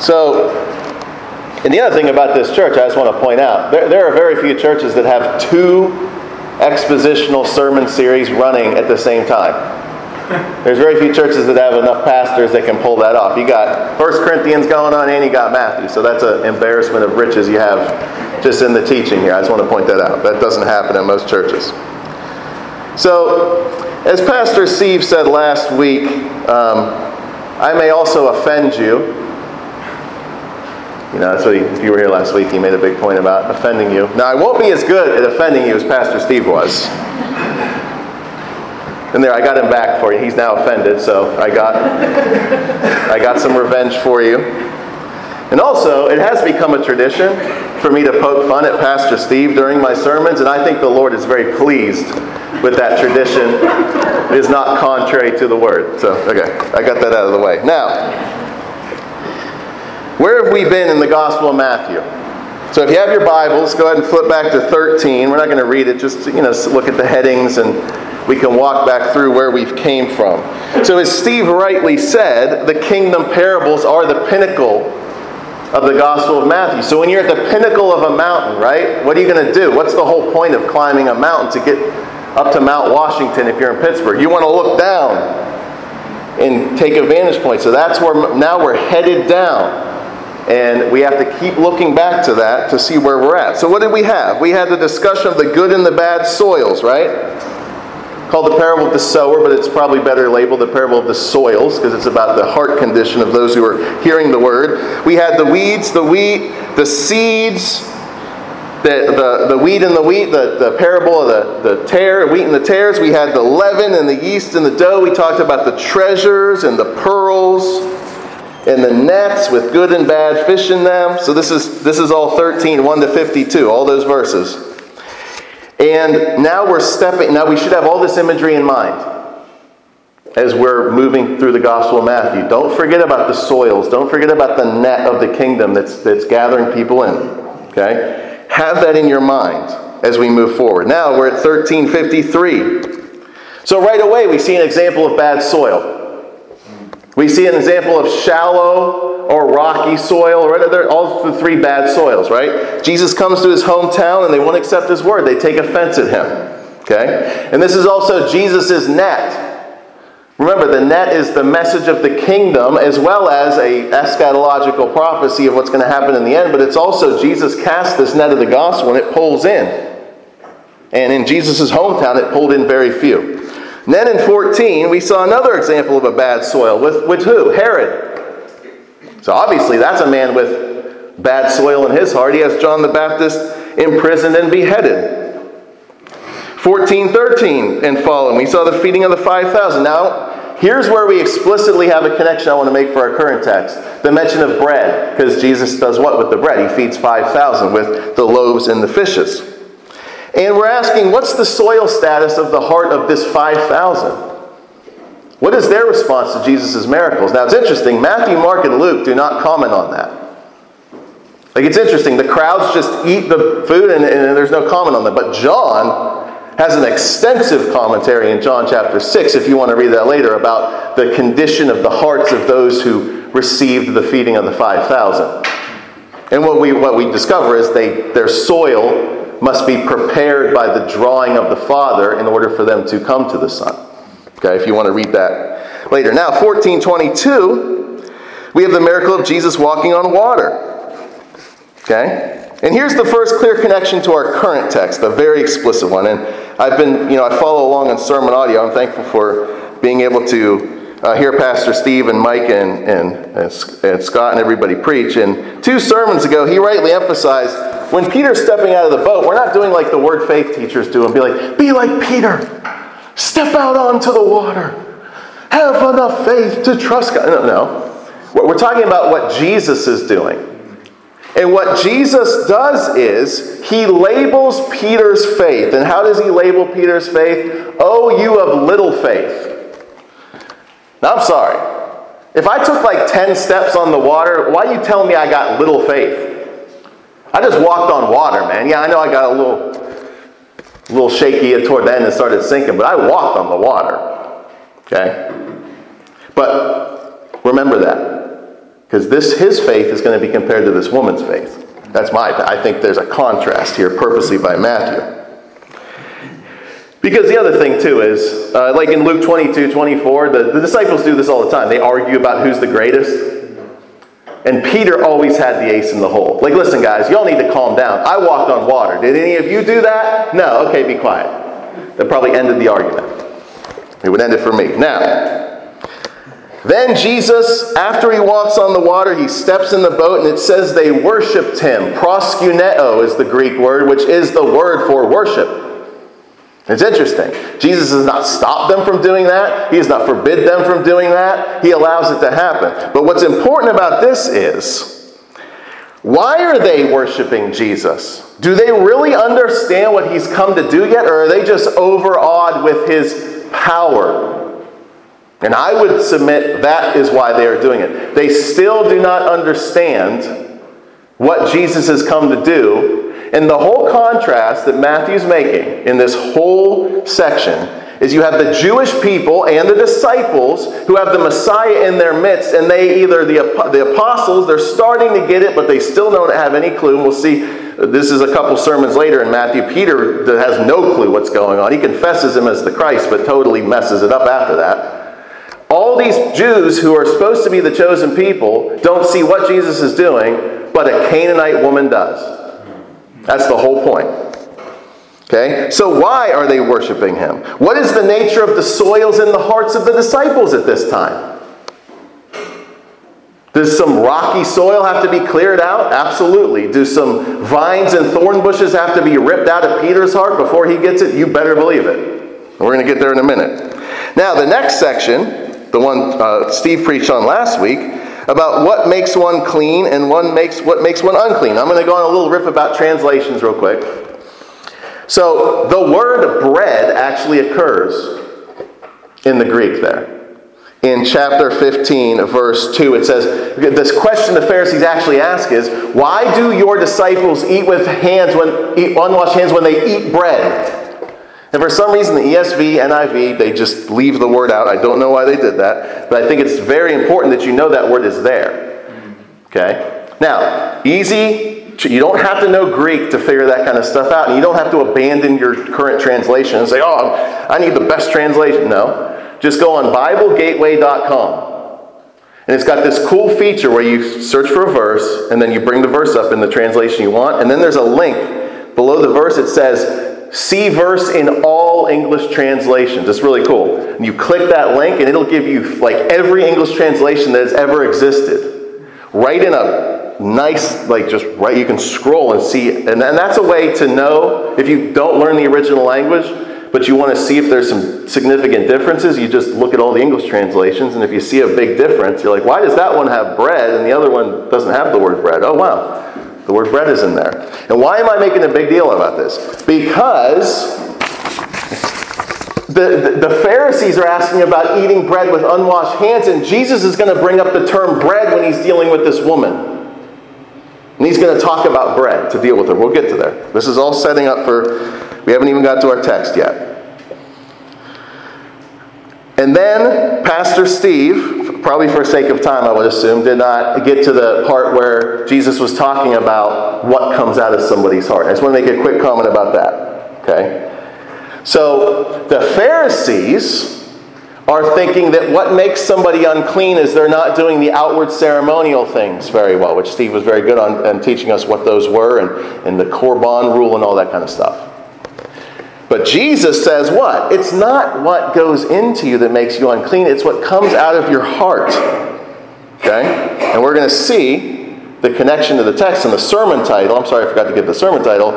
So, and the other thing about this church, I just want to point out, there, there are very few churches that have two expositional sermon series running at the same time. There's very few churches that have enough pastors that can pull that off. You got First Corinthians going on and you got Matthew. So that's an embarrassment of riches you have just in the teaching here. I just want to point that out. That doesn't happen in most churches. So, as Pastor Steve said last week, um, I may also offend you. You know, that's if you were here last week, he made a big point about offending you. Now, I won't be as good at offending you as Pastor Steve was. And there, I got him back for you. He's now offended, so I got, I got some revenge for you. And also, it has become a tradition for me to poke fun at Pastor Steve during my sermons, and I think the Lord is very pleased with that tradition. It is not contrary to the word. So, okay, I got that out of the way. Now, where have we been in the Gospel of Matthew? So if you have your Bibles, go ahead and flip back to 13. We're not going to read it, just you know, look at the headings and we can walk back through where we've came from. So as Steve rightly said, the kingdom parables are the pinnacle of the Gospel of Matthew. So when you're at the pinnacle of a mountain, right? What are you going to do? What's the whole point of climbing a mountain to get up to Mount Washington if you're in Pittsburgh? You want to look down and take a vantage point. So that's where now we're headed down. And we have to keep looking back to that to see where we're at. So, what did we have? We had the discussion of the good and the bad soils, right? called the parable of the sower, but it's probably better labeled the parable of the soils because it's about the heart condition of those who are hearing the word. We had the weeds, the wheat, the seeds, the, the, the wheat and the wheat, the, the parable of the, the tare, wheat and the tares. We had the leaven and the yeast and the dough. We talked about the treasures and the pearls and the nets with good and bad fish in them. So this is this is all 13, 1 to 52, all those verses. And now we're stepping, now we should have all this imagery in mind as we're moving through the Gospel of Matthew. Don't forget about the soils. Don't forget about the net of the kingdom that's, that's gathering people in. Okay? Have that in your mind as we move forward. Now we're at 1353. So right away we see an example of bad soil. We see an example of shallow or rocky soil, right? They're all the three bad soils, right? Jesus comes to his hometown and they won't accept his word. They take offense at him. Okay? And this is also Jesus' net. Remember, the net is the message of the kingdom as well as a eschatological prophecy of what's going to happen in the end, but it's also Jesus cast this net of the gospel and it pulls in. And in Jesus' hometown, it pulled in very few. And then in 14, we saw another example of a bad soil with, with who? Herod. So obviously, that's a man with bad soil in his heart. He has John the Baptist imprisoned and beheaded. 1413 and following. We saw the feeding of the 5,000. Now, here's where we explicitly have a connection I want to make for our current text the mention of bread, because Jesus does what with the bread? He feeds 5,000 with the loaves and the fishes. And we're asking, what's the soil status of the heart of this 5,000? What is their response to Jesus' miracles? Now it's interesting, Matthew, Mark, and Luke do not comment on that. Like it's interesting, the crowds just eat the food and, and there's no comment on that. But John has an extensive commentary in John chapter 6, if you want to read that later, about the condition of the hearts of those who received the feeding of the 5,000. And what we, what we discover is they, their soil must be prepared by the drawing of the Father in order for them to come to the Son. Okay, if you want to read that later. Now, 1422, we have the miracle of Jesus walking on water. Okay? And here's the first clear connection to our current text, a very explicit one. And I've been, you know, I follow along on sermon audio. I'm thankful for being able to uh, hear Pastor Steve and Mike and, and, and Scott and everybody preach. And two sermons ago, he rightly emphasized when Peter's stepping out of the boat, we're not doing like the word faith teachers do and be like, be like Peter. Step out onto the water. Have enough faith to trust God. No, no. We're talking about what Jesus is doing. And what Jesus does is he labels Peter's faith. And how does he label Peter's faith? Oh, you of little faith. Now, I'm sorry. If I took like 10 steps on the water, why are you telling me I got little faith? I just walked on water, man. Yeah, I know I got a little little shaky toward the end and started sinking, but I walked on the water. Okay? But remember that. Because this his faith is going to be compared to this woman's faith. That's my I think there's a contrast here purposely by Matthew. Because the other thing, too, is uh, like in Luke 22 24, the, the disciples do this all the time. They argue about who's the greatest. And Peter always had the ace in the hole. Like, listen, guys, y'all need to calm down. I walked on water. Did any of you do that? No. Okay, be quiet. That probably ended the argument. It would end it for me. Now, then Jesus, after he walks on the water, he steps in the boat, and it says they worshiped him. Proskuneo is the Greek word, which is the word for worship. It's interesting. Jesus does not stop them from doing that. He does not forbid them from doing that. He allows it to happen. But what's important about this is why are they worshiping Jesus? Do they really understand what he's come to do yet, or are they just overawed with his power? And I would submit that is why they are doing it. They still do not understand what Jesus has come to do, and the whole contrast that Matthew's making in this whole section is you have the Jewish people and the disciples who have the Messiah in their midst, and they either, the, the apostles, they're starting to get it, but they still don't have any clue. And we'll see, this is a couple sermons later in Matthew. Peter has no clue what's going on. He confesses him as the Christ, but totally messes it up after that. All these Jews who are supposed to be the chosen people don't see what Jesus is doing, but a Canaanite woman does. That's the whole point. Okay? So, why are they worshiping him? What is the nature of the soils in the hearts of the disciples at this time? Does some rocky soil have to be cleared out? Absolutely. Do some vines and thorn bushes have to be ripped out of Peter's heart before he gets it? You better believe it. We're going to get there in a minute. Now, the next section, the one uh, Steve preached on last week, about what makes one clean and one makes what makes one unclean. I'm going to go on a little riff about translations real quick. So the word bread actually occurs in the Greek there. In chapter 15, verse 2, it says, This question the Pharisees actually ask is, Why do your disciples eat with hands when eat unwashed hands when they eat bread? And for some reason, the ESV, NIV, they just leave the word out. I don't know why they did that, but I think it's very important that you know that word is there. Okay? Now, easy. You don't have to know Greek to figure that kind of stuff out, and you don't have to abandon your current translation and say, oh, I need the best translation. No. Just go on BibleGateway.com. And it's got this cool feature where you search for a verse, and then you bring the verse up in the translation you want, and then there's a link below the verse. It says, see verse in all English translations. It's really cool. And you click that link, and it'll give you like every English translation that has ever existed. Right in a nice, like just right, you can scroll and see. And, and that's a way to know if you don't learn the original language, but you want to see if there's some significant differences, you just look at all the English translations, and if you see a big difference, you're like, why does that one have bread and the other one doesn't have the word bread? Oh, wow. The word bread is in there. And why am I making a big deal about this? Because the, the, the, Pharisees are asking about eating bread with unwashed hands, and Jesus is going to bring up the term bread when he's dealing with this woman. And he's going to talk about bread to deal with her. We'll get to there. This is all setting up for, we haven't even got to our text yet. And then Pastor Steve, probably for sake of time, I would assume, did not get to the part where Jesus was talking about what comes out of somebody's heart. I just want to make a quick comment about that. Okay? So the Pharisees are thinking that what makes somebody unclean is they're not doing the outward ceremonial things very well, which Steve was very good on, on teaching us what those were and, and the Korban rule and all that kind of stuff. But Jesus says what? It's not what goes into you that makes you unclean, it's what comes out of your heart. Okay? And we're going to see the connection to the text and the sermon title. I'm sorry, I forgot to give the sermon title.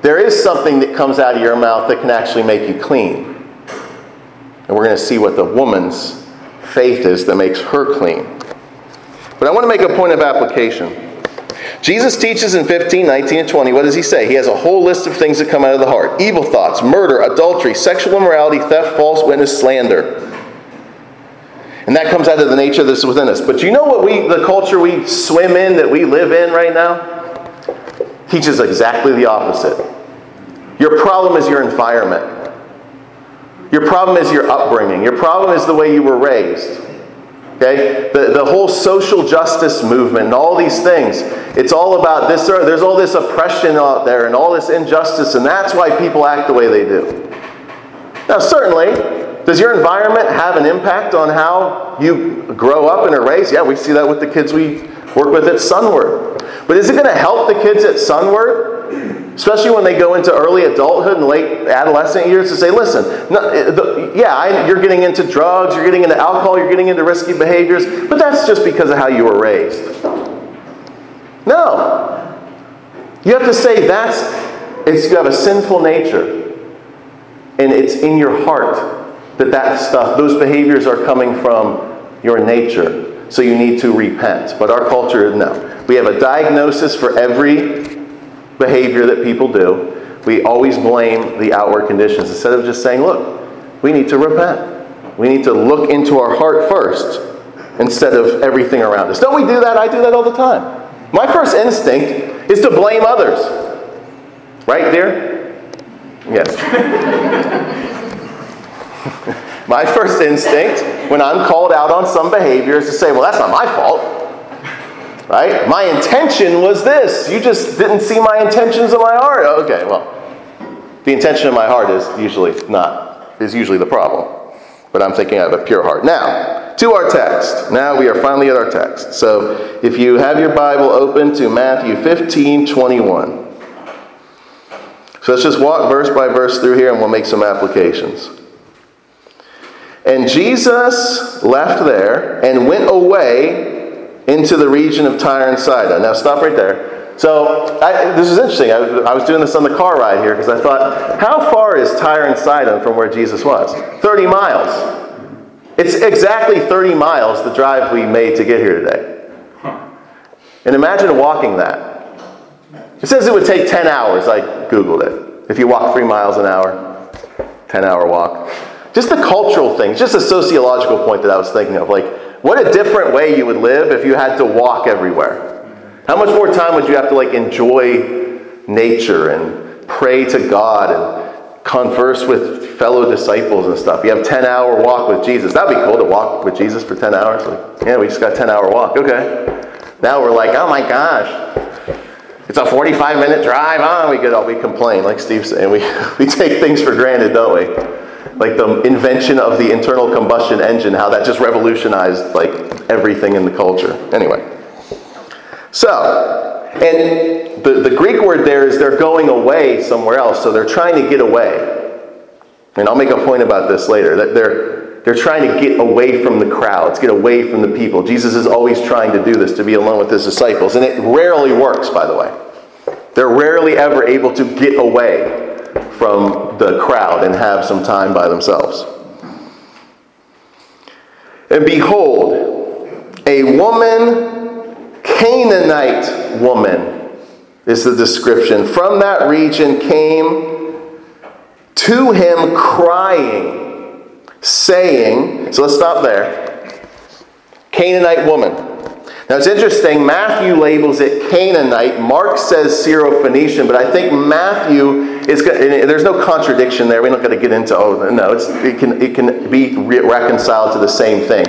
There is something that comes out of your mouth that can actually make you clean. And we're going to see what the woman's faith is that makes her clean. But I want to make a point of application. Jesus teaches in 15, 19, and 20. What does he say? He has a whole list of things that come out of the heart evil thoughts, murder, adultery, sexual immorality, theft, false witness, slander. And that comes out of the nature that's within us. But you know what we, the culture we swim in, that we live in right now? Teaches exactly the opposite. Your problem is your environment. Your problem is your upbringing. Your problem is the way you were raised. Okay? The, the whole social justice movement and all these things, it's all about this, there's all this oppression out there and all this injustice, and that's why people act the way they do. Now, certainly, does your environment have an impact on how you grow up and are raised? Yeah, we see that with the kids we work with at Sunward. But is it going to help the kids at Sunward, especially when they go into early adulthood and late adolescent years, to say, listen, no, the, yeah, I, you're getting into drugs, you're getting into alcohol, you're getting into risky behaviors, but that's just because of how you were raised. No. You have to say that's, it's, you have a sinful nature, and it's in your heart that that stuff, those behaviors are coming from your nature. So you need to repent. But our culture, no. We have a diagnosis for every behavior that people do. We always blame the outward conditions instead of just saying, look, we need to repent. We need to look into our heart first instead of everything around us. Don't we do that? I do that all the time. My first instinct is to blame others. Right, dear? Yes. my first instinct when I'm called out on some behavior is to say, well, that's not my fault. Right? My intention was this. You just didn't see my intentions in my heart. Okay, well, the intention of my heart is usually not, is usually the problem. But I'm thinking I have a pure heart. Now, to our text. Now we are finally at our text. So if you have your Bible open to Matthew 15 21. So let's just walk verse by verse through here and we'll make some applications. And Jesus left there and went away into the region of Tyre and Sidon. Now, stop right there. So, I, this is interesting. I, I, was doing this on the car ride here because I thought, how far is Tyre and Sidon from where Jesus was? 30 miles. It's exactly 30 miles the drive we made to get here today. And imagine walking that. It says it would take 10 hours. I Googled it. If you walk three miles an hour, 10 hour walk. Just a cultural thing, just a sociological point that I was thinking of. Like, what a different way you would live if you had to walk everywhere. How much more time would you have to like enjoy nature and pray to God and converse with fellow disciples and stuff? You have 10 hour walk with Jesus. That'd be cool to walk with Jesus for 10 hours. Like, yeah, we just got 10 hour walk. Okay. Now we're like, oh my gosh. It's a 45 minute drive. Oh, we get all we complain, like Steve's saying. We, we take things for granted, don't we? Like the invention of the internal combustion engine, how that just revolutionized like everything in the culture. Anyway. So, and the, the Greek word there is they're going away somewhere else, so they're trying to get away. And I'll make a point about this later. That they're they're trying to get away from the crowds, get away from the people. Jesus is always trying to do this, to be alone with his disciples. And it rarely works, by the way. They're rarely ever able to get away from the crowd and have some time by themselves. And behold, a woman, Canaanite woman, is the description, from that region came to him crying, saying, so let's stop there. Canaanite woman. Now it's interesting, Matthew labels it Canaanite, Mark says Syrophoenician, but I think Matthew is, there's no contradiction there. We're not going to get into, oh, no, it, can, it can be reconciled to the same thing.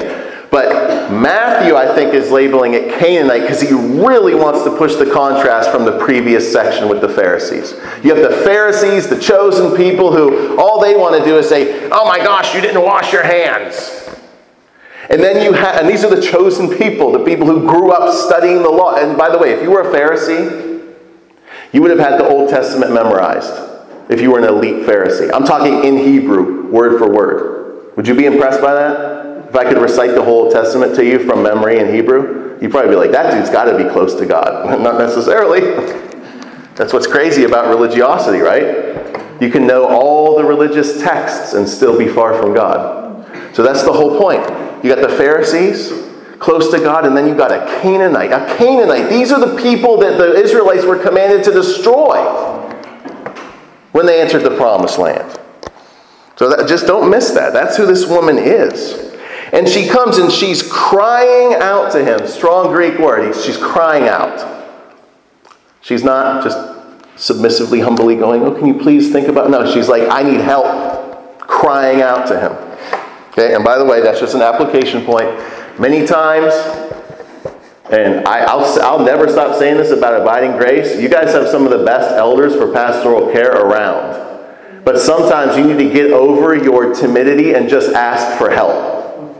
But Matthew, I think, is labeling it Canaanite because he really wants to push the contrast from the previous section with the Pharisees. You have the Pharisees, the chosen people, who all they want to do is say, Oh my gosh, you didn't wash your hands. And then you have, and these are the chosen people, the people who grew up studying the law. And by the way, if you were a Pharisee, you would have had the Old Testament memorized if you were an elite Pharisee. I'm talking in Hebrew, word for word. Would you be impressed by that? If I could recite the whole Old Testament to you from memory in Hebrew, you'd probably be like, that dude's got to be close to God. Not necessarily. That's what's crazy about religiosity, right? You can know all the religious texts and still be far from God. So that's the whole point. You got the Pharisees close to God, and then you got a Canaanite. A Canaanite. These are the people that the Israelites were commanded to destroy when they entered the promised land. So that, just don't miss that. That's who this woman is. And she comes and she's crying out to him. Strong Greek word. She's crying out. She's not just submissively, humbly going, Oh, can you please think about. No, she's like, I need help. Crying out to him. Okay, and by the way, that's just an application point. many times, and I, will I'll never stop saying this about abiding grace. You guys have some of the best elders for pastoral care around. But sometimes you need to get over your timidity and just ask for help.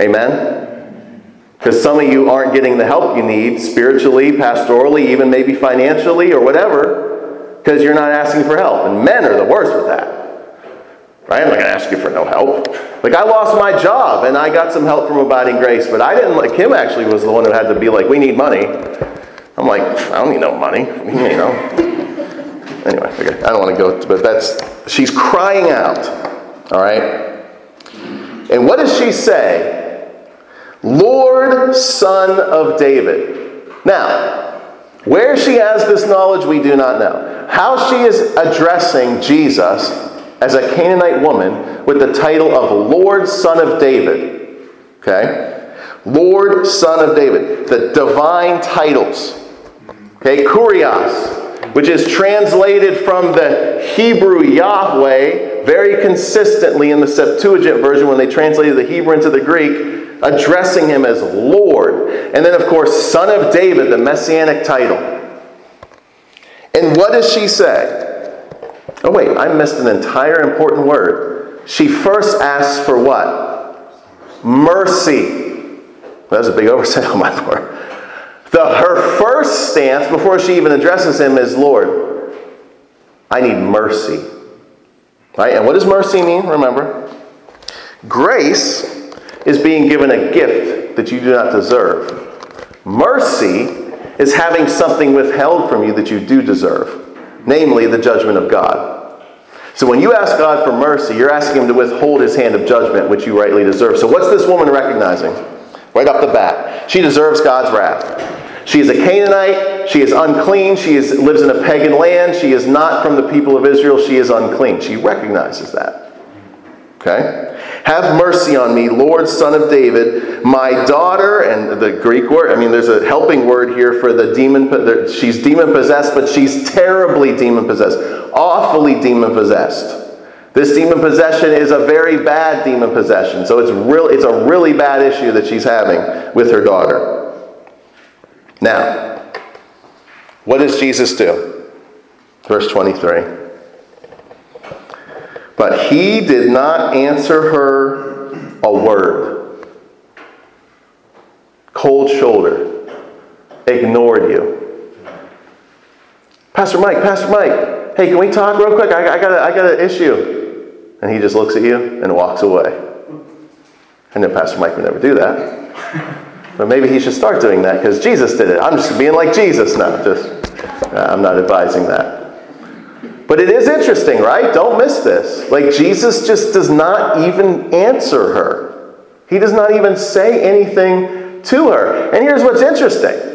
Amen? Because some of you aren't getting the help you need spiritually, pastorally, even maybe financially or whatever, because you're not asking for help. And men are the worst with that. Right? I'm not going to ask you for no help. Like, I lost my job and I got some help from Abiding Grace, but I didn't like him, actually, was the one who had to be like, we need money. I'm like, I don't need no money. You know. Anyway, okay. I don't want to go, but that's, she's crying out. All right? And what does she say? Lord, son of David. Now, where she has this knowledge, we do not know. How she is addressing Jesus as a Canaanite woman with the title of Lord, Son of David. Okay? Lord, Son of David. The divine titles. Okay? Kurios, which is translated from the Hebrew Yahweh very consistently in the Septuagint version when they translated the Hebrew into the Greek, addressing him as Lord. And then, of course, Son of David, the messianic title. And what does she say? Oh, wait, I missed an entire important word. She first asks for what? Mercy. That was a big oversight on my part. The, her first stance before she even addresses him is Lord, I need mercy. Right? And what does mercy mean? Remember, grace is being given a gift that you do not deserve. Mercy is having something withheld from you that you do deserve namely the judgment of God. So when you ask God for mercy, you're asking Him to withhold His hand of judgment, which you rightly deserve. So what's this woman recognizing? Right off the bat, she deserves God's wrath. She is a Canaanite. She is unclean. She is, lives in a pagan land. She is not from the people of Israel. She is unclean. She recognizes that. Okay? Have mercy on me, Lord, son of David. My daughter, and the Greek word, I mean, there's a helping word here for the demon. She's demon possessed, but she's terribly demon possessed, awfully demon possessed. This demon possession is a very bad demon possession. So it's, real, it's a really bad issue that she's having with her daughter. Now, what does Jesus do? Verse 23. But he did not answer her a word. Cold shoulder. Ignored you. Pastor Mike, Pastor Mike, hey, can we talk real quick? I, I, got, a, I got an issue. And he just looks at you and walks away. I know Pastor Mike would never do that. But maybe he should start doing that because Jesus did it. I'm just being like Jesus now. Just, I'm not advising that. But it is interesting, right? Don't miss this. Like, Jesus just does not even answer her, he does not even say anything to her. And here's what's interesting.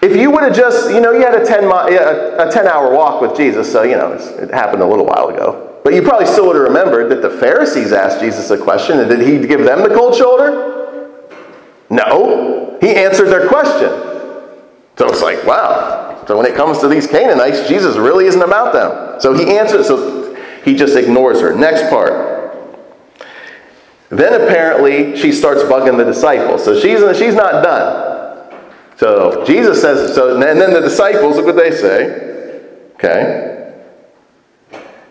If you would have just, you know, you had a 10, a 10 hour walk with Jesus, so, you know, it happened a little while ago. But you probably still would have remembered that the Pharisees asked Jesus a question, and did he give them the cold shoulder? No. He answered their question. So it's like, wow, so when it comes to these Canaanites, Jesus really isn't about them. So he answers, so he just ignores her. Next part. Then apparently she starts bugging the disciples. So she's, she's not done. So Jesus says, so, and then the disciples, look what they say. Okay.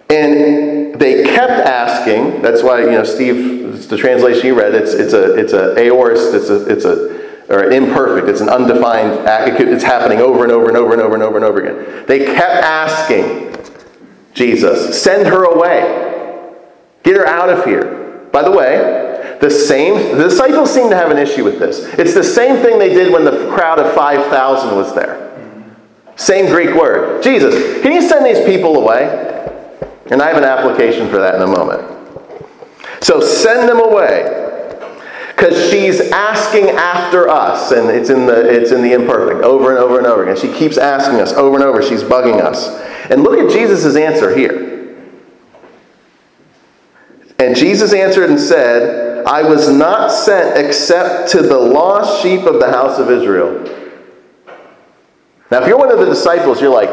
And they kept asking, that's why, you know, Steve, the translation you read, it's, it's a, it's a aorist, it's a, it's a, or imperfect. It's an undefined act. It's happening over and over and over and over and over and over again. They kept asking Jesus, send her away. Get her out of here. By the way, the same, the disciples seem to have an issue with this. It's the same thing they did when the crowd of 5,000 was there. Same Greek word. Jesus, can you send these people away? And I have an application for that in a moment. So send them away because she's asking after us and it's in the it's in the imperfect over and over and over again. She keeps asking us over and over. She's bugging us. And look at jesus' answer here. And jesus answered and said i was not sent except to the lost sheep of the house of israel. Now if you're one of the disciples you're like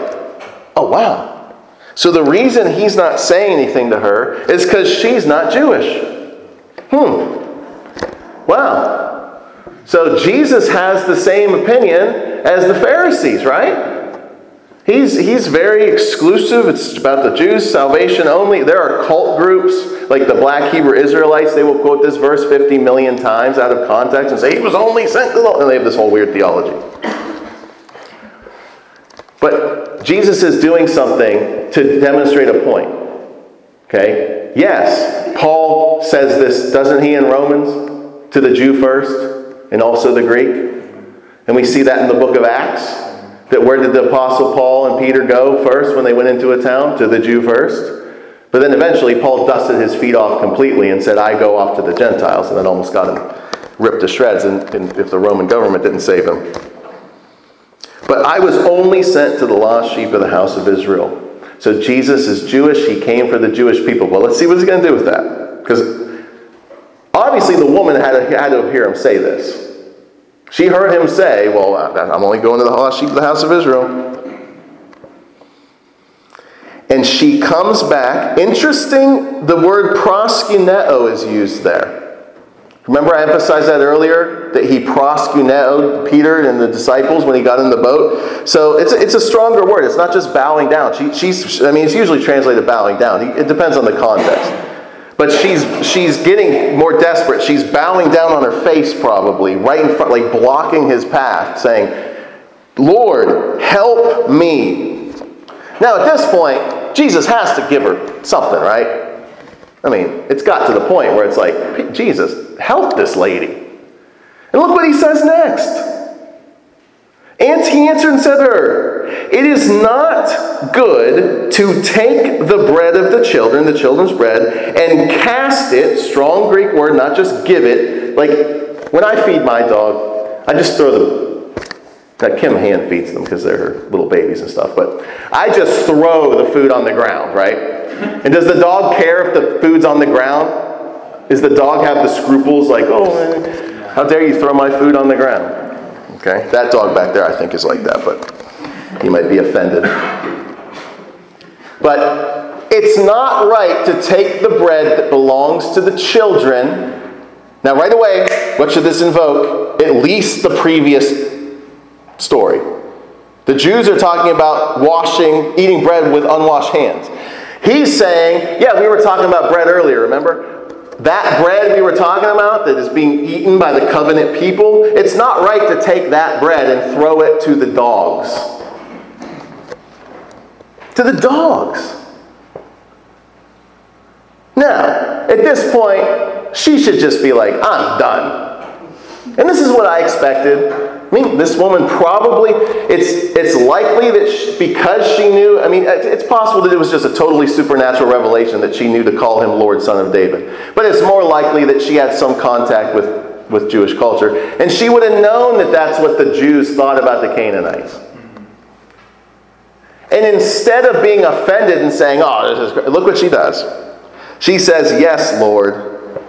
oh wow. So the reason he's not saying anything to her is because she's not jewish. Hmm Wow. So Jesus has the same opinion as the Pharisees, right? He's, he's very exclusive. It's about the Jews, salvation only. There are cult groups like the black Hebrew Israelites. They will quote this verse 50 million times out of context and say, He was only sent to the. And they have this whole weird theology. But Jesus is doing something to demonstrate a point. Okay? Yes, Paul says this, doesn't he, in Romans? To the Jew first and also the Greek. And we see that in the book of Acts. That where did the Apostle Paul and Peter go first when they went into a town? To the Jew first. But then eventually Paul dusted his feet off completely and said, I go off to the Gentiles, and then almost got him ripped to shreds and, and if the Roman government didn't save him. But I was only sent to the lost sheep of the house of Israel. So Jesus is Jewish. He came for the Jewish people. Well, let's see what he's going to do with that. Because obviously the woman had to, had to hear him say this. She heard him say, Well, uh, I'm only going to the sheep of the house of Israel. And she comes back. Interesting, the word proskuneo is used there. Remember, I emphasized that earlier that he proskuneoed Peter and the disciples when he got in the boat. So it's a, it's a stronger word. It's not just bowing down. She, she's, I mean, it's usually translated bowing down. It depends on the context. But she's, she's getting more desperate. She's bowing down on her face, probably, right in front, like blocking his path, saying, Lord, help me. Now, at this point, Jesus has to give her something, right? I mean, it's got to the point where it's like, Jesus, help this lady. And look what he says next. And he answered and said to her, It is not good to take the bread of the children, the children's bread, and cast it, strong Greek word, not just give it. Like when I feed my dog, I just throw them. Now, Kim hand feeds them because they're her little babies and stuff, but I just throw the food on the ground, right? And does the dog care if the food's on the ground? Does the dog have the scruples like, oh, how dare you throw my food on the ground? Okay? That dog back there, I think, is like that, but he might be offended. But it's not right to take the bread that belongs to the children. Now, right away, what should this invoke? At least the previous story. The Jews are talking about washing, eating bread with unwashed hands. He's saying, yeah, we were talking about bread earlier, remember? that bread we were talking about that is being eaten by the covenant people, it's not right to take that bread and throw it to the dogs. To the dogs. Now, at this point, she should just be like, I'm done. And this is what I expected. I mean, this woman probably, it's, it's likely that she, because she knew, I mean, it's possible that it was just a totally supernatural revelation that she knew to call him Lord, Son of David. But it's more likely that she had some contact with, with Jewish culture. And she would have known that that's what the Jews thought about the Canaanites. And instead of being offended and saying, oh, this is great, look what she does. She says, Yes, Lord.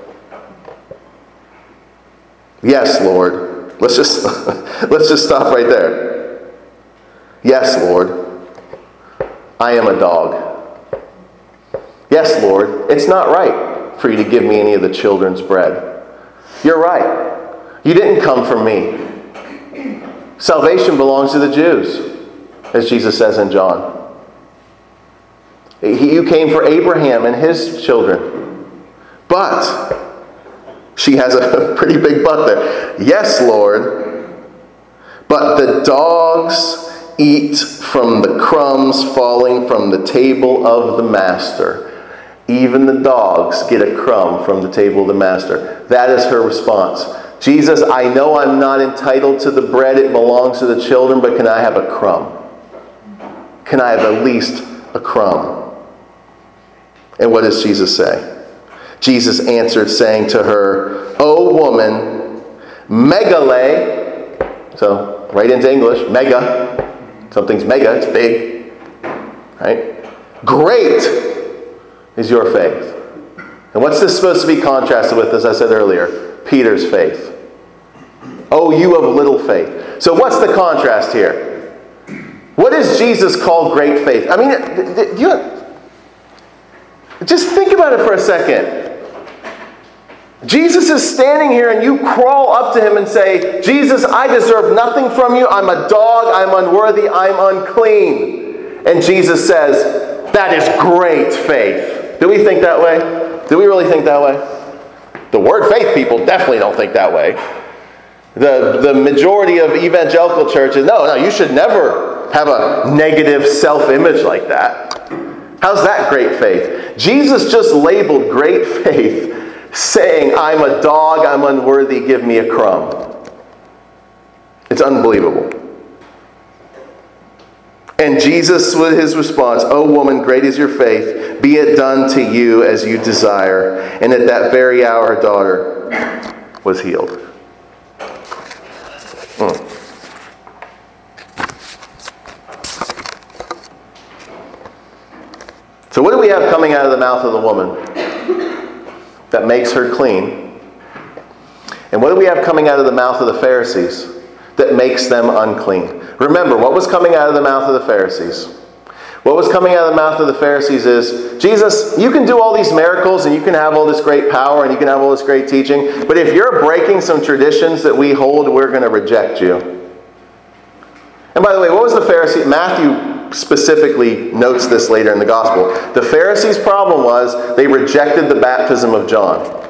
Yes, Lord. Let's just let's just stop right there. Yes, Lord. I am a dog. Yes, Lord. It's not right for you to give me any of the children's bread. You're right. You didn't come from me. Salvation belongs to the Jews, as Jesus says in John. You came for Abraham and his children. But she has a pretty big butt there. Yes, Lord, but the dogs eat from the crumbs falling from the table of the master. Even the dogs get a crumb from the table of the master. That is her response. Jesus, I know I'm not entitled to the bread, it belongs to the children, but can I have a crumb? Can I have at least a crumb? And what does Jesus say? Jesus answered, saying to her, O woman, megale, so right into English, mega, something's mega, it's big, right? Great is your faith. And what's this supposed to be contrasted with, as I said earlier? Peter's faith. Oh, you of little faith. So, what's the contrast here? What does Jesus call great faith? I mean, you, just think about it for a second. Jesus is standing here and you crawl up to him and say, Jesus, I deserve nothing from you. I'm a dog. I'm unworthy. I'm unclean. And Jesus says, That is great faith. Do we think that way? Do we really think that way? The word faith people definitely don't think that way. The, the majority of evangelical churches, no, no, you should never have a negative self image like that. How's that great faith? Jesus just labeled great faith saying, I'm a dog, I'm unworthy, give me a crumb. It's unbelievable. And Jesus, with his response, O woman, great is your faith, be it done to you as you desire. And at that very hour, her daughter was healed. So, what do we have coming out of the mouth of the woman that makes her clean? And what do we have coming out of the mouth of the Pharisees that makes them unclean? Remember, what was coming out of the mouth of the Pharisees? What was coming out of the mouth of the Pharisees is Jesus, you can do all these miracles and you can have all this great power and you can have all this great teaching, but if you're breaking some traditions that we hold, we're going to reject you. And by the way, what was the Pharisee? Matthew specifically notes this later in the gospel. The Pharisees' problem was they rejected the baptism of John.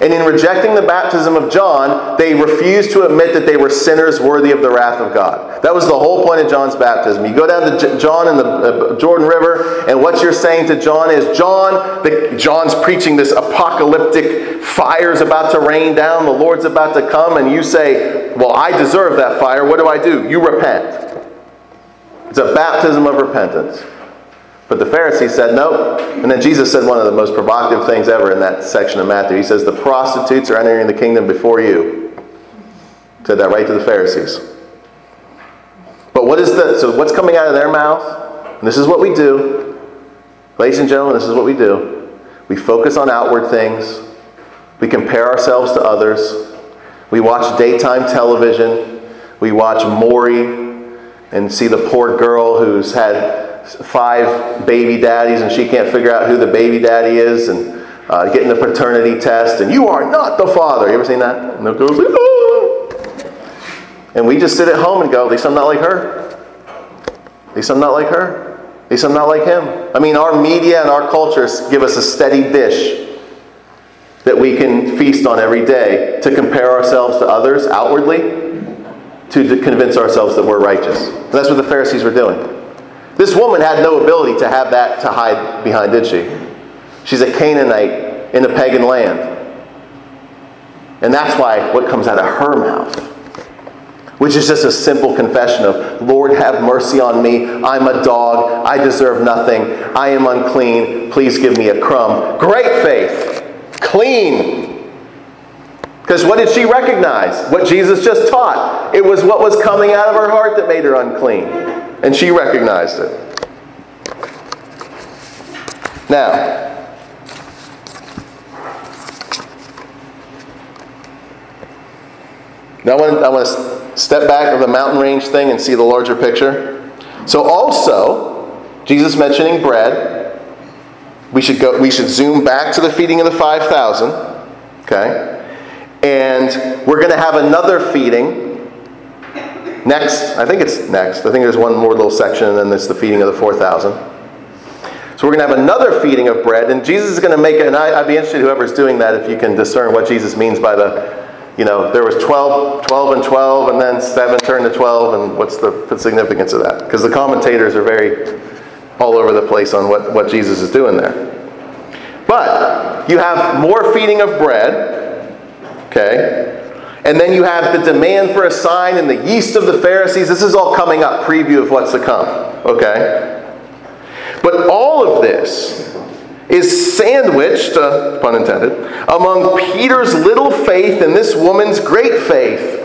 And in rejecting the baptism of John, they refused to admit that they were sinners worthy of the wrath of God. That was the whole point of John's baptism. You go down to John in the uh, Jordan River, and what you're saying to John is, John, the, John's preaching this apocalyptic fire's about to rain down, the Lord's about to come, and you say, Well, I deserve that fire. What do I do? You repent. It's a baptism of repentance. But the Pharisees said, nope. And then Jesus said one of the most provocative things ever in that section of Matthew. He says, the prostitutes are entering the kingdom before you. Said that right to the Pharisees. But what is the, so what's coming out of their mouth? And this is what we do. Ladies and gentlemen, this is what we do. We focus on outward things. We compare ourselves to others. We watch daytime television. We watch Maury and see the poor girl who's had five baby daddies and she can't figure out who the baby daddy is and uh, getting the paternity test and you are not the father. You ever seen that? And oh. And we just sit at home and go, at least I'm not like her. At least I'm not like her. At least I'm not like him. I mean, our media and our cultures give us a steady dish that we can feast on every day to compare ourselves to others outwardly to convince ourselves that we're righteous. And that's what the Pharisees were doing. This woman had no ability to have that to hide behind, did she? She's a Canaanite in a pagan land. And that's why what comes out of her mouth, which is just a simple confession of, Lord, have mercy on me. I'm a dog. I deserve nothing. I am unclean. Please give me a crumb. Great faith. Clean. Because what did she recognize? What Jesus just taught. It was what was coming out of her heart that made her unclean. And she recognized it. Now, Now I want, I want to step back of the mountain range thing and see the larger picture. So also, Jesus mentioning bread. We should go. We should zoom back to the feeding of the five thousand. Okay. And we're going to have another feeding next. I think it's next. I think there's one more little section, and then there's the feeding of the 4,000. So we're going to have another feeding of bread, and Jesus is going to make it. And I, would be interested, whoever's doing that, if you can discern what Jesus means by the, you know, there was 12, 12 and 12, and then 7 turned to 12, and what's the significance of that? Because the commentators are very all over the place on what, what Jesus is doing there. But you have more feeding of bread, Okay? And then you have the demand for a sign and the yeast of the Pharisees. This is all coming up, preview of what's to come. Okay? But all of this is sandwiched, uh, pun intended, among Peter's little faith and this woman's great faith.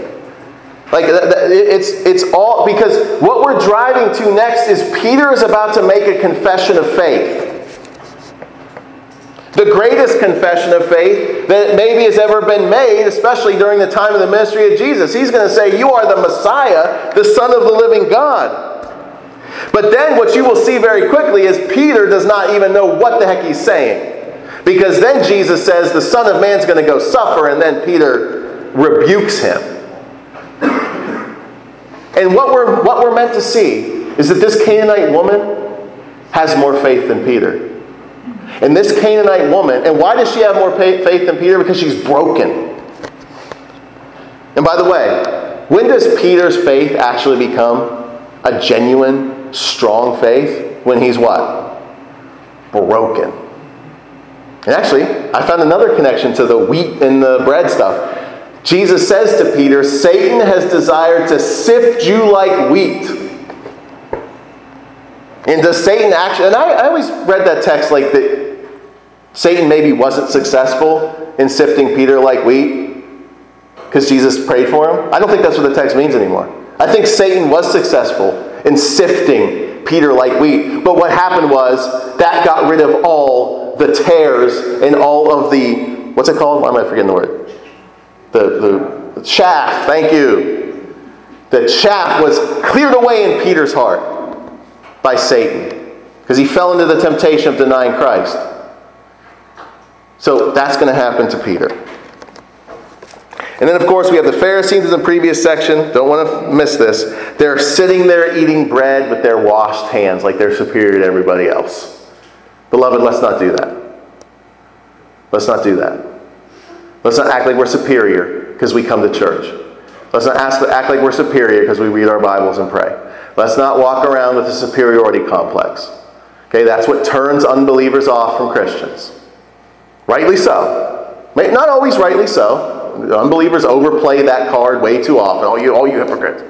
Like it's it's all because what we're driving to next is Peter is about to make a confession of faith. The greatest confession of faith that maybe has ever been made, especially during the time of the ministry of Jesus. He's going to say, You are the Messiah, the Son of the living God. But then what you will see very quickly is Peter does not even know what the heck he's saying. Because then Jesus says the Son of Man's going to go suffer, and then Peter rebukes him. And what we're, what we're meant to see is that this Canaanite woman has more faith than Peter. And this Canaanite woman, and why does she have more faith than Peter? Because she's broken. And by the way, when does Peter's faith actually become a genuine, strong faith? When he's what? Broken. And actually, I found another connection to the wheat and the bread stuff. Jesus says to Peter, Satan has desired to sift you like wheat. And does Satan actually, and I, I always read that text like that Satan maybe wasn't successful in sifting Peter like wheat because Jesus prayed for him. I don't think that's what the text means anymore. I think Satan was successful in sifting Peter like wheat. But what happened was that got rid of all the tares and all of the, what's it called? Why am I forgetting the word? The, the chaff, thank you. The chaff was cleared away in Peter's heart by Satan because he fell into the temptation of denying Christ. So that's going to happen to Peter. And then, of course, we have the Pharisees in the previous section. Don't want to miss this. They're sitting there eating bread with their washed hands like they're superior to everybody else. Beloved, let's not do that. Let's not do that. Let's not act like we're superior because we come to church. Let's not ask, act like we're superior because we read our Bibles and pray. Let's not walk around with a superiority complex. Okay, that's what turns unbelievers off from Christians. Rightly so. Not always rightly so. Unbelievers overplay that card way too often. All you, all you hypocrites.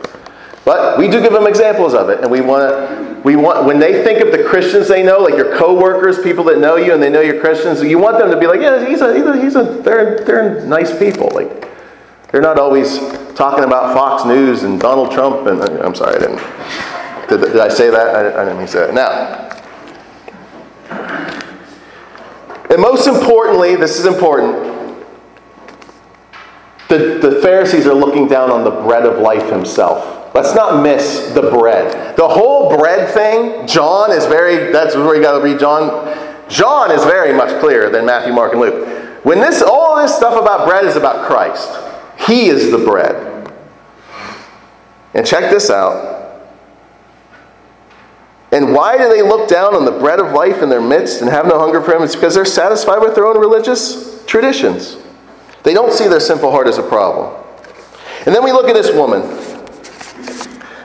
But we do give them examples of it, and we want to. We want when they think of the Christians they know, like your coworkers, people that know you and they know you're Christians. You want them to be like, yeah, he's a, he's a, he's a they're they're nice people. Like they're not always talking about Fox News and Donald Trump. And uh, I'm sorry, I didn't. Did, did I say that? I, I didn't mean to say that. Now. And most importantly, this is important the, the Pharisees are looking down on the bread of life himself. Let's not miss the bread. The whole bread thing, John is very, that's where you got to read John. John is very much clearer than Matthew, Mark, and Luke. When this, all this stuff about bread is about Christ, He is the bread. And check this out. And why do they look down on the bread of life in their midst and have no hunger for Him? It's because they're satisfied with their own religious traditions. They don't see their simple heart as a problem. And then we look at this woman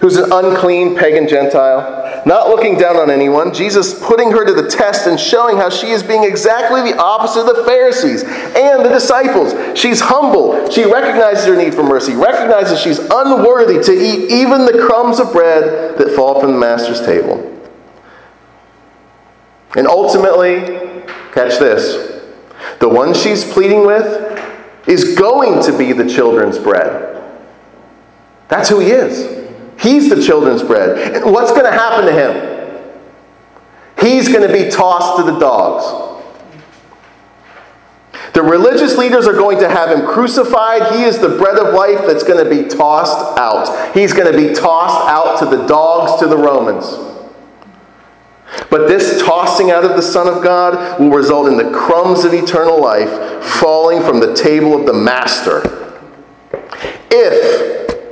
who's an unclean pagan Gentile, not looking down on anyone. Jesus putting her to the test and showing how she is being exactly the opposite of the Pharisees and the disciples. She's humble. She recognizes her need for mercy, recognizes she's unworthy to eat even the crumbs of bread that fall from the Master's table. And ultimately, catch this the one she's pleading with is going to be the children's bread. That's who he is. He's the children's bread. And what's going to happen to him? He's going to be tossed to the dogs. The religious leaders are going to have him crucified. He is the bread of life that's going to be tossed out. He's going to be tossed out to the dogs, to the Romans. But this tossing out of the Son of God will result in the crumbs of eternal life falling from the table of the Master. If,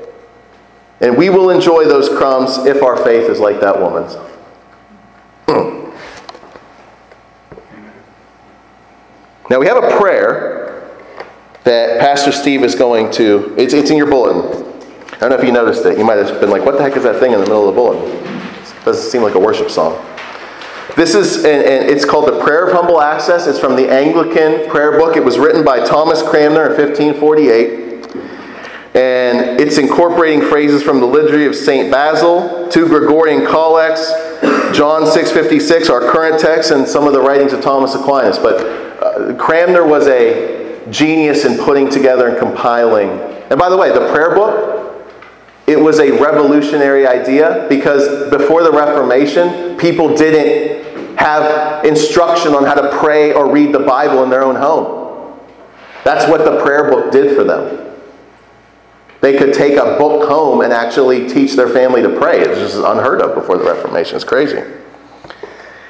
and we will enjoy those crumbs if our faith is like that woman's. Hmm. Now we have a prayer that Pastor Steve is going to, it's, it's in your bulletin. I don't know if you noticed it. You might have been like, what the heck is that thing in the middle of the bulletin? It doesn't seem like a worship song. This is, and, it's called the Prayer of Humble Access. It's from the Anglican prayer book. It was written by Thomas Cranmer in 1548. And it's incorporating phrases from the liturgy of St. Basil, two Gregorian collects, John 6.56, our current text, and some of the writings of Thomas Aquinas. But uh, Cranmer was a genius in putting together and compiling. And by the way, the prayer book, it was a revolutionary idea because before the Reformation, people didn't have instruction on how to pray or read the Bible in their own home. That's what the prayer book did for them. They could take a book home and actually teach their family to pray. It was just unheard of before the Reformation. It's crazy.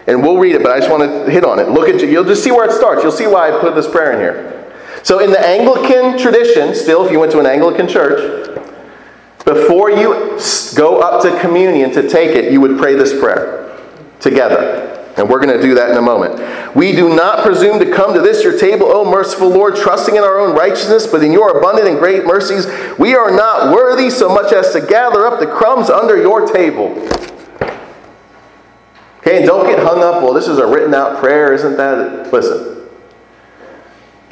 And we'll read it, but I just want to hit on it. Look at you. You'll just see where it starts. You'll see why I put this prayer in here. So, in the Anglican tradition, still, if you went to an Anglican church, before you go up to communion to take it, you would pray this prayer together. And we're going to do that in a moment. We do not presume to come to this your table, O merciful Lord, trusting in our own righteousness, but in your abundant and great mercies, we are not worthy so much as to gather up the crumbs under your table. Okay, and don't get hung up, well, this is a written out prayer, isn't that? Listen.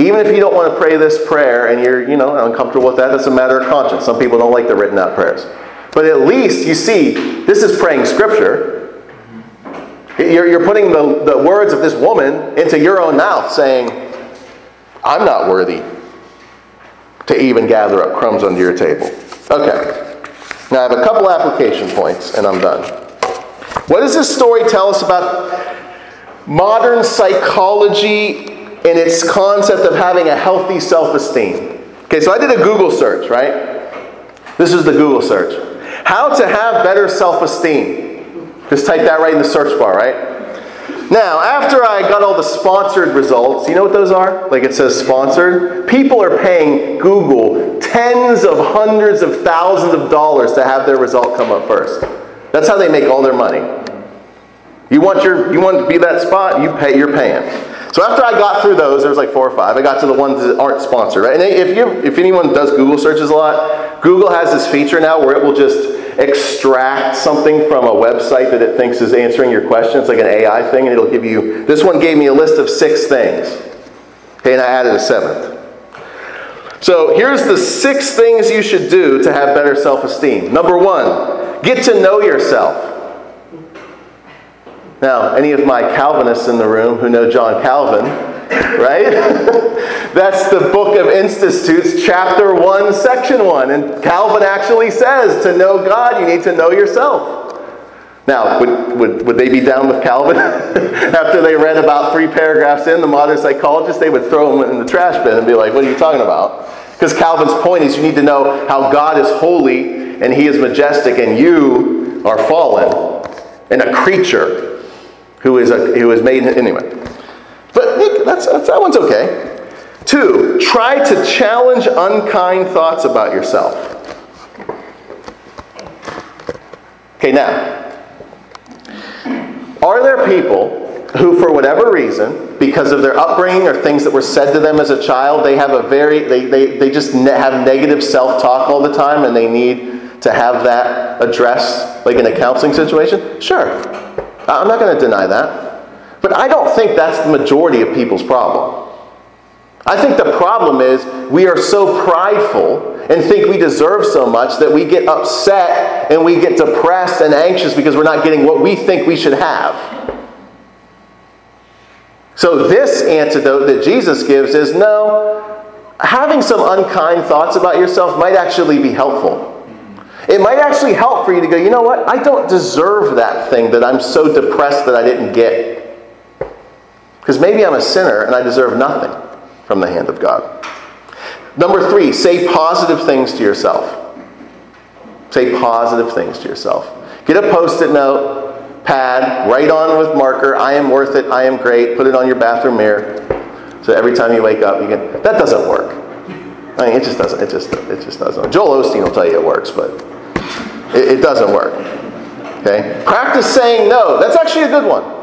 Even if you don't want to pray this prayer and you're, you know, uncomfortable with that, that's a matter of conscience. Some people don't like the written out prayers. But at least you see, this is praying scripture. You're, you're putting the, the words of this woman into your own mouth, saying, I'm not worthy to even gather up crumbs under your table. Okay. Now I have a couple application points, and I'm done. What does this story tell us about modern psychology and its concept of having a healthy self esteem? Okay, so I did a Google search, right? This is the Google search. How to have better self esteem. Just type that right in the search bar, right? Now, after I got all the sponsored results, you know what those are? Like it says sponsored. People are paying Google tens of hundreds of thousands of dollars to have their result come up first. That's how they make all their money. You want your you want to be that spot, you pay you're paying. So after I got through those, there was like four or five. I got to the ones that aren't sponsored, right? And if you if anyone does Google searches a lot, Google has this feature now where it will just extract something from a website that it thinks is answering your question. It's like an AI thing, and it'll give you. This one gave me a list of six things. Okay, and I added a seventh. So here's the six things you should do to have better self esteem. Number one, get to know yourself. Now, any of my Calvinists in the room who know John Calvin, right? That's the Book of Institutes, chapter 1, section 1. And Calvin actually says to know God, you need to know yourself. Now, would, would, would they be down with Calvin? After they read about three paragraphs in, the modern psychologist, they would throw him in the trash bin and be like, What are you talking about? Because Calvin's point is you need to know how God is holy and he is majestic and you are fallen and a creature who is, a, who is made anyway. But that's, that's, that one's okay. Two, try to challenge unkind thoughts about yourself. Okay, now, are there people who, for whatever reason, because of their upbringing or things that were said to them as a child, they have a very, they, they, they just ne- have negative self talk all the time and they need to have that addressed, like in a counseling situation? Sure. I'm not going to deny that. But I don't think that's the majority of people's problem. I think the problem is we are so prideful and think we deserve so much that we get upset and we get depressed and anxious because we're not getting what we think we should have. So, this antidote that Jesus gives is no, having some unkind thoughts about yourself might actually be helpful. It might actually help for you to go, you know what? I don't deserve that thing that I'm so depressed that I didn't get. Because maybe I'm a sinner and I deserve nothing from the hand of God. Number three, say positive things to yourself. Say positive things to yourself. Get a post it note, pad, write on with marker, I am worth it, I am great, put it on your bathroom mirror. So every time you wake up, you can. That doesn't work. I mean, it just doesn't. It just, it just doesn't. Joel Osteen will tell you it works, but it, it doesn't work. Okay? Practice saying no. That's actually a good one.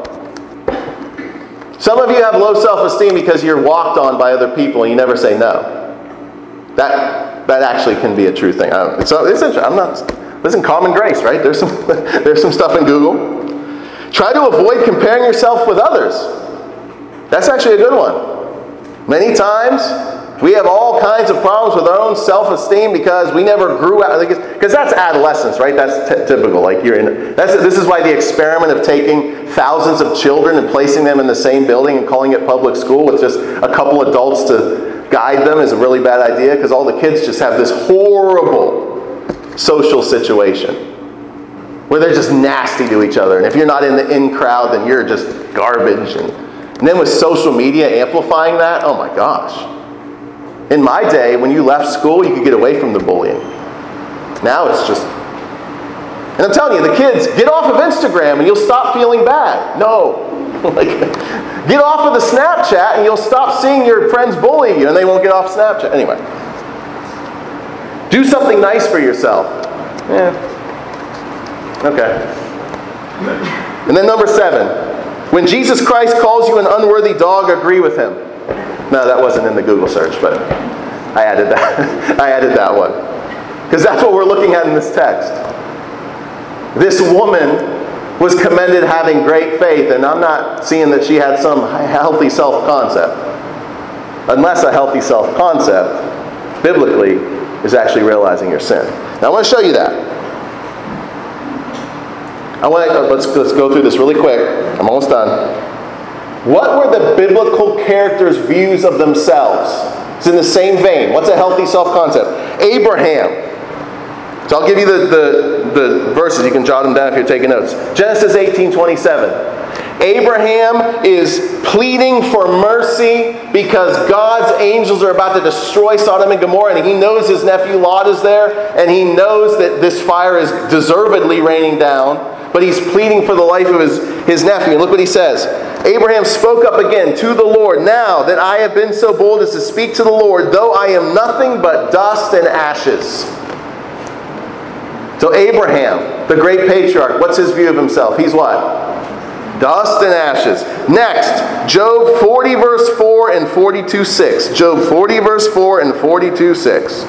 Some of you have low self esteem because you're walked on by other people and you never say no. That, that actually can be a true thing. So it's I'm not, listen, common grace, right? There's some, there's some stuff in Google. Try to avoid comparing yourself with others. That's actually a good one. Many times, we have all kinds of problems with our own self-esteem because we never grew out. Because that's adolescence, right? That's t- typical. Like you're in. That's this is why the experiment of taking thousands of children and placing them in the same building and calling it public school with just a couple adults to guide them is a really bad idea because all the kids just have this horrible social situation where they're just nasty to each other. And if you're not in the in crowd, then you're just garbage. And, and then with social media amplifying that, oh my gosh. In my day, when you left school, you could get away from the bullying. Now it's just. And I'm telling you, the kids, get off of Instagram and you'll stop feeling bad. No. like, get off of the Snapchat and you'll stop seeing your friends bully you and they won't get off Snapchat. Anyway, do something nice for yourself. Yeah. Okay. And then number seven, when Jesus Christ calls you an unworthy dog, agree with him. No, that wasn't in the Google search, but I added that. I added that one. Because that's what we're looking at in this text. This woman was commended having great faith, and I'm not seeing that she had some healthy self concept. Unless a healthy self concept, biblically, is actually realizing your sin. Now, I want to show you that. I want to, let's, let's go through this really quick. I'm almost done. What were the biblical characters' views of themselves? It's in the same vein. What's a healthy self concept? Abraham. So I'll give you the, the, the verses. You can jot them down if you're taking notes. Genesis 18 27. Abraham is pleading for mercy because God's angels are about to destroy Sodom and Gomorrah, and he knows his nephew Lot is there, and he knows that this fire is deservedly raining down but he's pleading for the life of his, his nephew. And look what he says Abraham spoke up again to the Lord, Now that I have been so bold as to speak to the Lord, though I am nothing but dust and ashes. So, Abraham, the great patriarch, what's his view of himself? He's what? Dust and ashes. Next, Job 40, verse 4 and 42, 6. Job 40, verse 4 and 42, 6.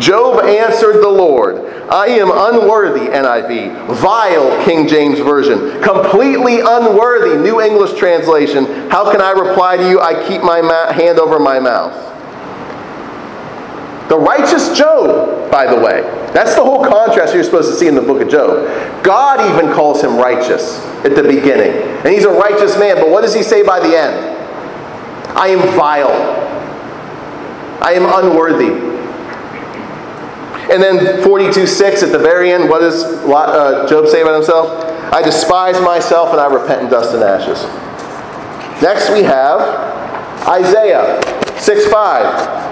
Job answered the Lord, I am unworthy, NIV. Vile, King James Version. Completely unworthy, New English translation. How can I reply to you? I keep my ma- hand over my mouth. The righteous Job, by the way. That's the whole contrast you're supposed to see in the book of Job. God even calls him righteous at the beginning. And he's a righteous man, but what does he say by the end? I am vile. I am unworthy. And then 42 6 at the very end, what does uh, Job say about himself? I despise myself and I repent in dust and ashes. Next we have Isaiah 6 5.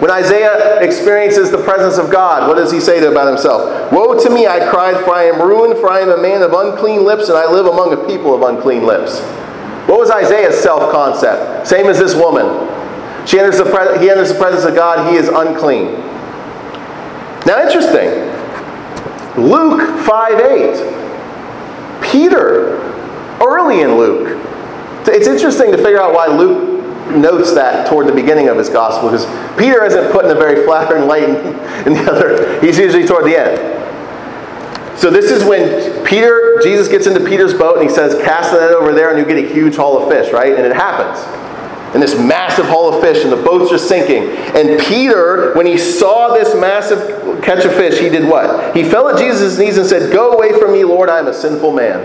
When Isaiah experiences the presence of God, what does he say about himself? Woe to me, I cried, for I am ruined, for I am a man of unclean lips, and I live among a people of unclean lips. What was Isaiah's self concept? Same as this woman. She enters the pre- he enters the presence of God, he is unclean. Now, interesting. Luke 5 8. Peter, early in Luke. It's interesting to figure out why Luke notes that toward the beginning of his gospel because Peter isn't put in a very flattering light in the other, he's usually toward the end. So this is when Peter, Jesus gets into Peter's boat and he says, Cast the net over there and you get a huge haul of fish, right? And it happens and this massive haul of fish, and the boat's are sinking. And Peter, when he saw this massive catch of fish, he did what? He fell at Jesus' knees and said, Go away from me, Lord, I am a sinful man.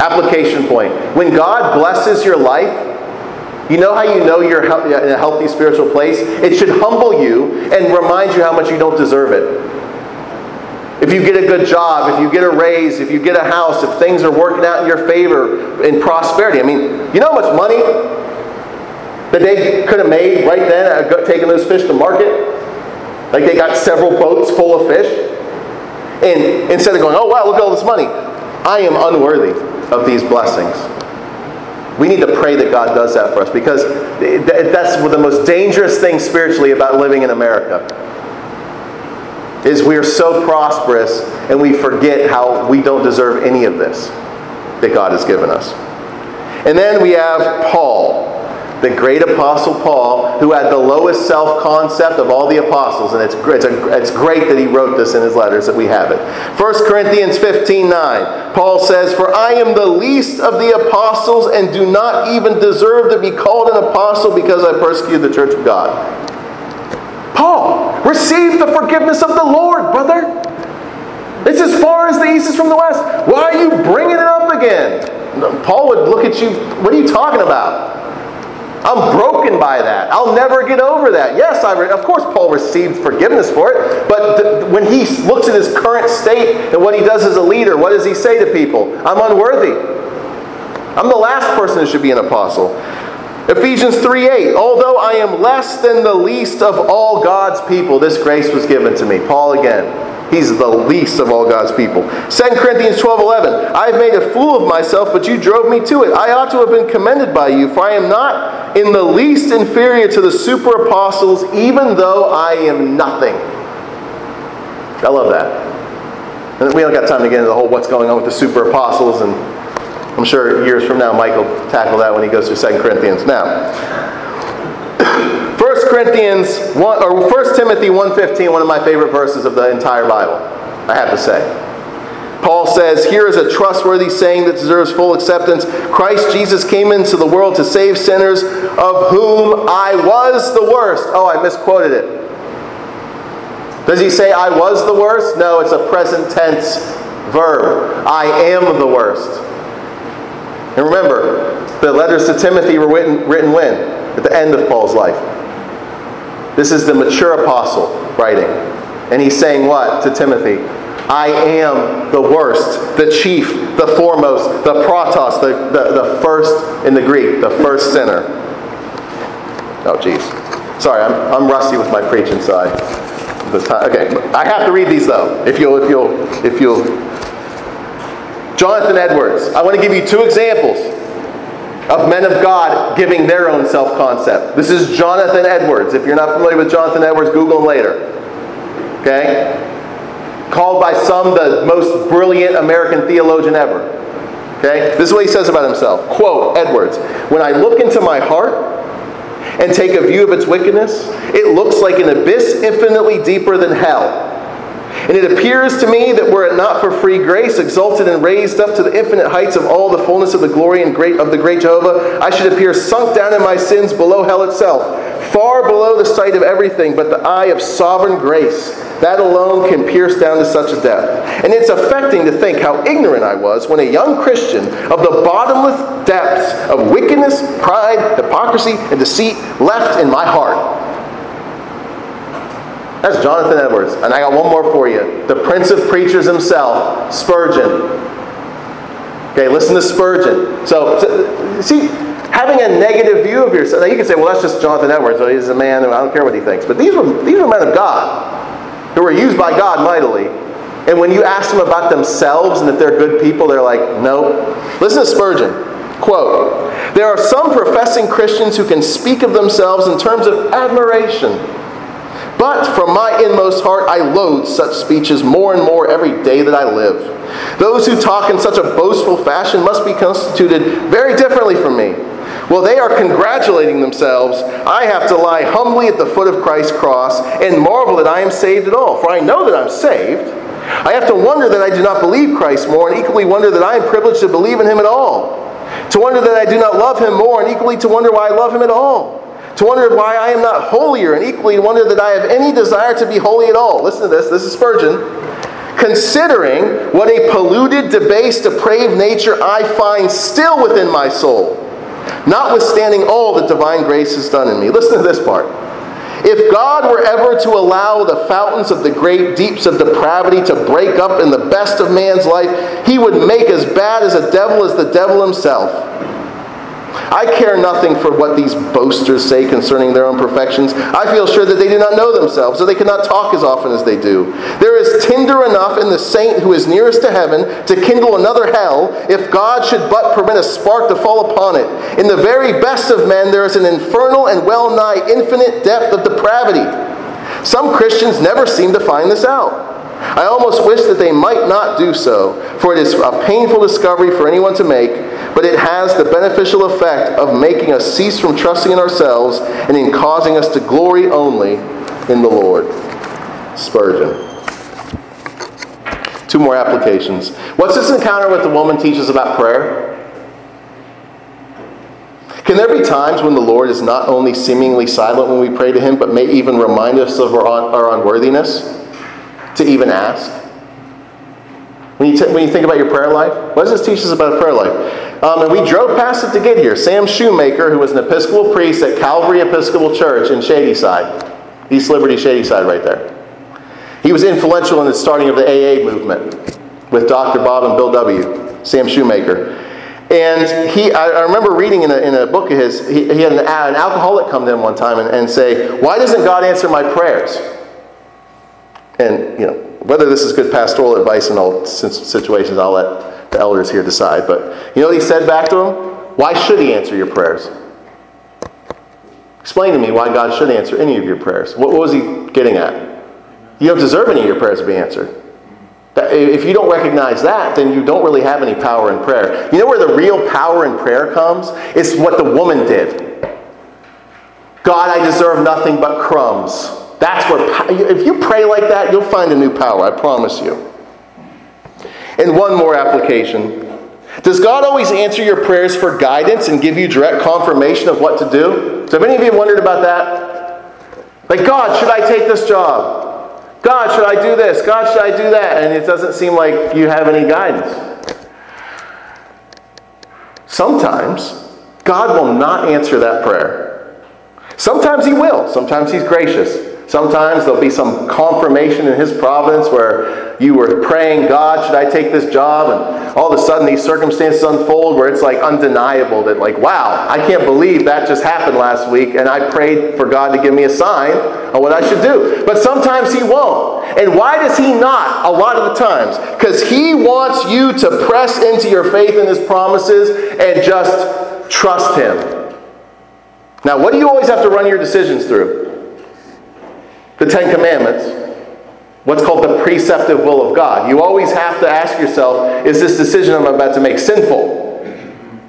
Application point. When God blesses your life, you know how you know you're in a healthy spiritual place? It should humble you and remind you how much you don't deserve it. If you get a good job, if you get a raise, if you get a house, if things are working out in your favor in prosperity. I mean, you know how much money that they could have made right then taking those fish to market? Like they got several boats full of fish. And instead of going, oh wow, look at all this money, I am unworthy of these blessings. We need to pray that God does that for us because that's one of the most dangerous thing spiritually about living in America is we are so prosperous and we forget how we don't deserve any of this that God has given us. And then we have Paul, the great apostle Paul, who had the lowest self concept of all the apostles. And it's, it's, a, it's great that he wrote this in his letters that we have it. 1 Corinthians 15 9, Paul says, For I am the least of the apostles and do not even deserve to be called an apostle because I persecuted the church of God. Paul, receive the forgiveness of the Lord, brother. It's as far as the east is from the west. Why are you bringing it up again? Paul would look at you, what are you talking about? I'm broken by that. I'll never get over that. Yes, I re- of course Paul received forgiveness for it, but th- when he looks at his current state and what he does as a leader, what does he say to people? I'm unworthy. I'm the last person who should be an apostle. Ephesians 3 8, although I am less than the least of all God's people, this grace was given to me. Paul again. He's the least of all God's people. 2 Corinthians 12 11. I have made a fool of myself, but you drove me to it. I ought to have been commended by you, for I am not in the least inferior to the super apostles, even though I am nothing. I love that. And we don't got time to get into the whole what's going on with the super apostles, and I'm sure years from now Mike will tackle that when he goes through 2 Corinthians. Now, 1 Corinthians 1 or 1 Timothy 1:15, one of my favorite verses of the entire Bible, I have to say. Paul says, Here is a trustworthy saying that deserves full acceptance. Christ Jesus came into the world to save sinners, of whom I was the worst. Oh, I misquoted it. Does he say, I was the worst? No, it's a present tense verb. I am the worst. And remember, the letters to Timothy were written, written when? At the end of Paul's life. This is the mature apostle writing. And he's saying what to Timothy? I am the worst, the chief, the foremost, the protos, the, the, the first in the Greek, the first sinner. Oh, jeez. Sorry, I'm, I'm rusty with my preaching side the time. Okay, I have to read these though. If you'll, if you'll, if you'll. Jonathan Edwards. I want to give you two examples of men of God giving their own self concept. This is Jonathan Edwards. If you're not familiar with Jonathan Edwards, Google him later. Okay? Called by some the most brilliant American theologian ever. Okay? This is what he says about himself. Quote Edwards When I look into my heart, and take a view of its wickedness, it looks like an abyss infinitely deeper than hell. And it appears to me that were it not for free grace, exalted and raised up to the infinite heights of all the fullness of the glory and great of the great Jehovah, I should appear sunk down in my sins below hell itself, far below the sight of everything but the eye of sovereign grace. That alone can pierce down to such a depth. And it's affecting to think how ignorant I was when a young Christian of the bottomless depths of wickedness, pride, hypocrisy, and deceit left in my heart. That's Jonathan Edwards. And I got one more for you. The Prince of Preachers himself, Spurgeon. Okay, listen to Spurgeon. So, see, having a negative view of yourself. Now you can say, well, that's just Jonathan Edwards. So he's a man, I don't care what he thinks. But these were, these were men of God who were used by God mightily. And when you ask them about themselves and if they're good people, they're like, nope. Listen to Spurgeon. Quote There are some professing Christians who can speak of themselves in terms of admiration but from my inmost heart, I loathe such speeches more and more every day that I live. Those who talk in such a boastful fashion must be constituted very differently from me. While they are congratulating themselves, I have to lie humbly at the foot of Christ's cross and marvel that I am saved at all. For I know that I'm saved. I have to wonder that I do not believe Christ more, and equally wonder that I am privileged to believe in him at all. To wonder that I do not love him more, and equally to wonder why I love him at all to wonder why I am not holier, and equally to wonder that I have any desire to be holy at all. Listen to this. This is Spurgeon. Considering what a polluted, debased, depraved nature I find still within my soul, notwithstanding all that divine grace has done in me. Listen to this part. If God were ever to allow the fountains of the great deeps of depravity to break up in the best of man's life, he would make as bad as a devil as the devil himself. I care nothing for what these boasters say concerning their own perfections. I feel sure that they do not know themselves, so they cannot talk as often as they do. There is tinder enough in the saint who is nearest to heaven to kindle another hell, if God should but permit a spark to fall upon it. In the very best of men, there is an infernal and well nigh infinite depth of depravity. Some Christians never seem to find this out. I almost wish that they might not do so, for it is a painful discovery for anyone to make, but it has the beneficial effect of making us cease from trusting in ourselves and in causing us to glory only in the Lord. Spurgeon. Two more applications. What's this encounter with the woman teaches about prayer? Can there be times when the Lord is not only seemingly silent when we pray to Him, but may even remind us of our, our unworthiness? to even ask? When you, t- when you think about your prayer life, what does this teach us about a prayer life? Um, and we drove past it to get here. Sam Shoemaker, who was an Episcopal priest at Calvary Episcopal Church in Shadyside, East Liberty, Shadyside, right there. He was influential in the starting of the AA movement with Dr. Bob and Bill W., Sam Shoemaker. And he, I, remember reading in a, in a book of his, he, he had an, an, alcoholic come to him one time and, and say, Why doesn't God answer my prayers? And, you know, whether this is good pastoral advice in all situations, I'll let the elders here decide. But you know what he said back to him? Why should he answer your prayers? Explain to me why God should answer any of your prayers. What was he getting at? You don't deserve any of your prayers to be answered. If you don't recognize that, then you don't really have any power in prayer. You know where the real power in prayer comes? It's what the woman did. God, I deserve nothing but crumbs. That's where, if you pray like that, you'll find a new power, I promise you. And one more application. Does God always answer your prayers for guidance and give you direct confirmation of what to do? So, have any of you wondered about that? Like, God, should I take this job? God, should I do this? God, should I do that? And it doesn't seem like you have any guidance. Sometimes God will not answer that prayer. Sometimes He will. Sometimes He's gracious. Sometimes there'll be some confirmation in His providence where you were praying, God, should I take this job? And all of a sudden these circumstances unfold where it's like undeniable that, like, wow, I can't believe that just happened last week, and I prayed for God to give me a sign on what I should do. But sometimes He won't. And why does He not? A lot of the times. Because He wants you to press into your faith in His promises and just trust Him. Now, what do you always have to run your decisions through? The Ten Commandments, what's called the preceptive will of God. You always have to ask yourself is this decision I'm about to make sinful?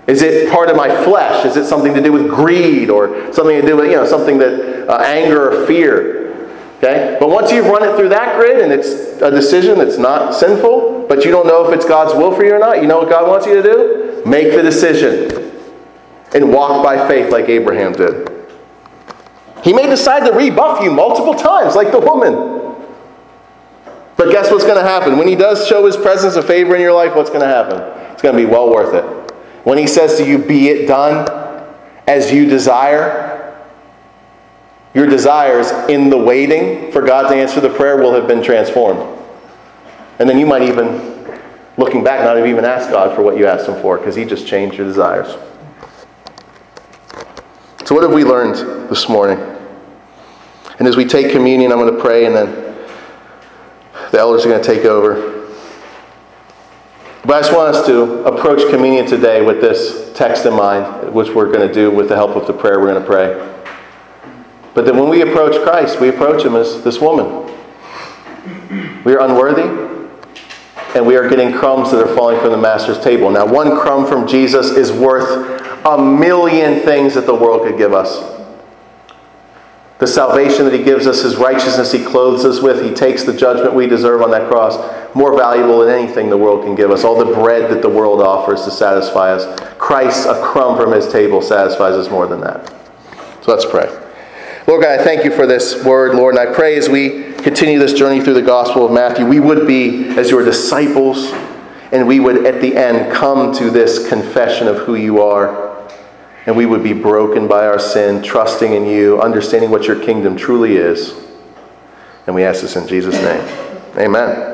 Is it part of my flesh? Is it something to do with greed or something to do with, you know, something that uh, anger or fear? Okay? But once you've run it through that grid and it's a decision that's not sinful, but you don't know if it's God's will for you or not, you know what God wants you to do? Make the decision and walk by faith like Abraham did. He may decide to rebuff you multiple times, like the woman. But guess what's going to happen? When he does show his presence of favor in your life, what's going to happen? It's going to be well worth it. When he says to you, Be it done as you desire, your desires in the waiting for God to answer the prayer will have been transformed. And then you might even, looking back, not have even asked God for what you asked Him for because He just changed your desires. So, what have we learned this morning? And as we take communion, I'm going to pray, and then the elders are going to take over. But I just want us to approach communion today with this text in mind, which we're going to do with the help of the prayer we're going to pray. But then when we approach Christ, we approach him as this woman. We are unworthy, and we are getting crumbs that are falling from the Master's table. Now, one crumb from Jesus is worth a million things that the world could give us. The salvation that He gives us, His righteousness He clothes us with, He takes the judgment we deserve on that cross, more valuable than anything the world can give us. All the bread that the world offers to satisfy us. Christ, a crumb from His table, satisfies us more than that. So let's pray. Lord God, I thank you for this word, Lord, and I pray as we continue this journey through the Gospel of Matthew, we would be as your disciples, and we would at the end come to this confession of who you are and we would be broken by our sin, trusting in you, understanding what your kingdom truly is. And we ask this in Jesus' name. Amen.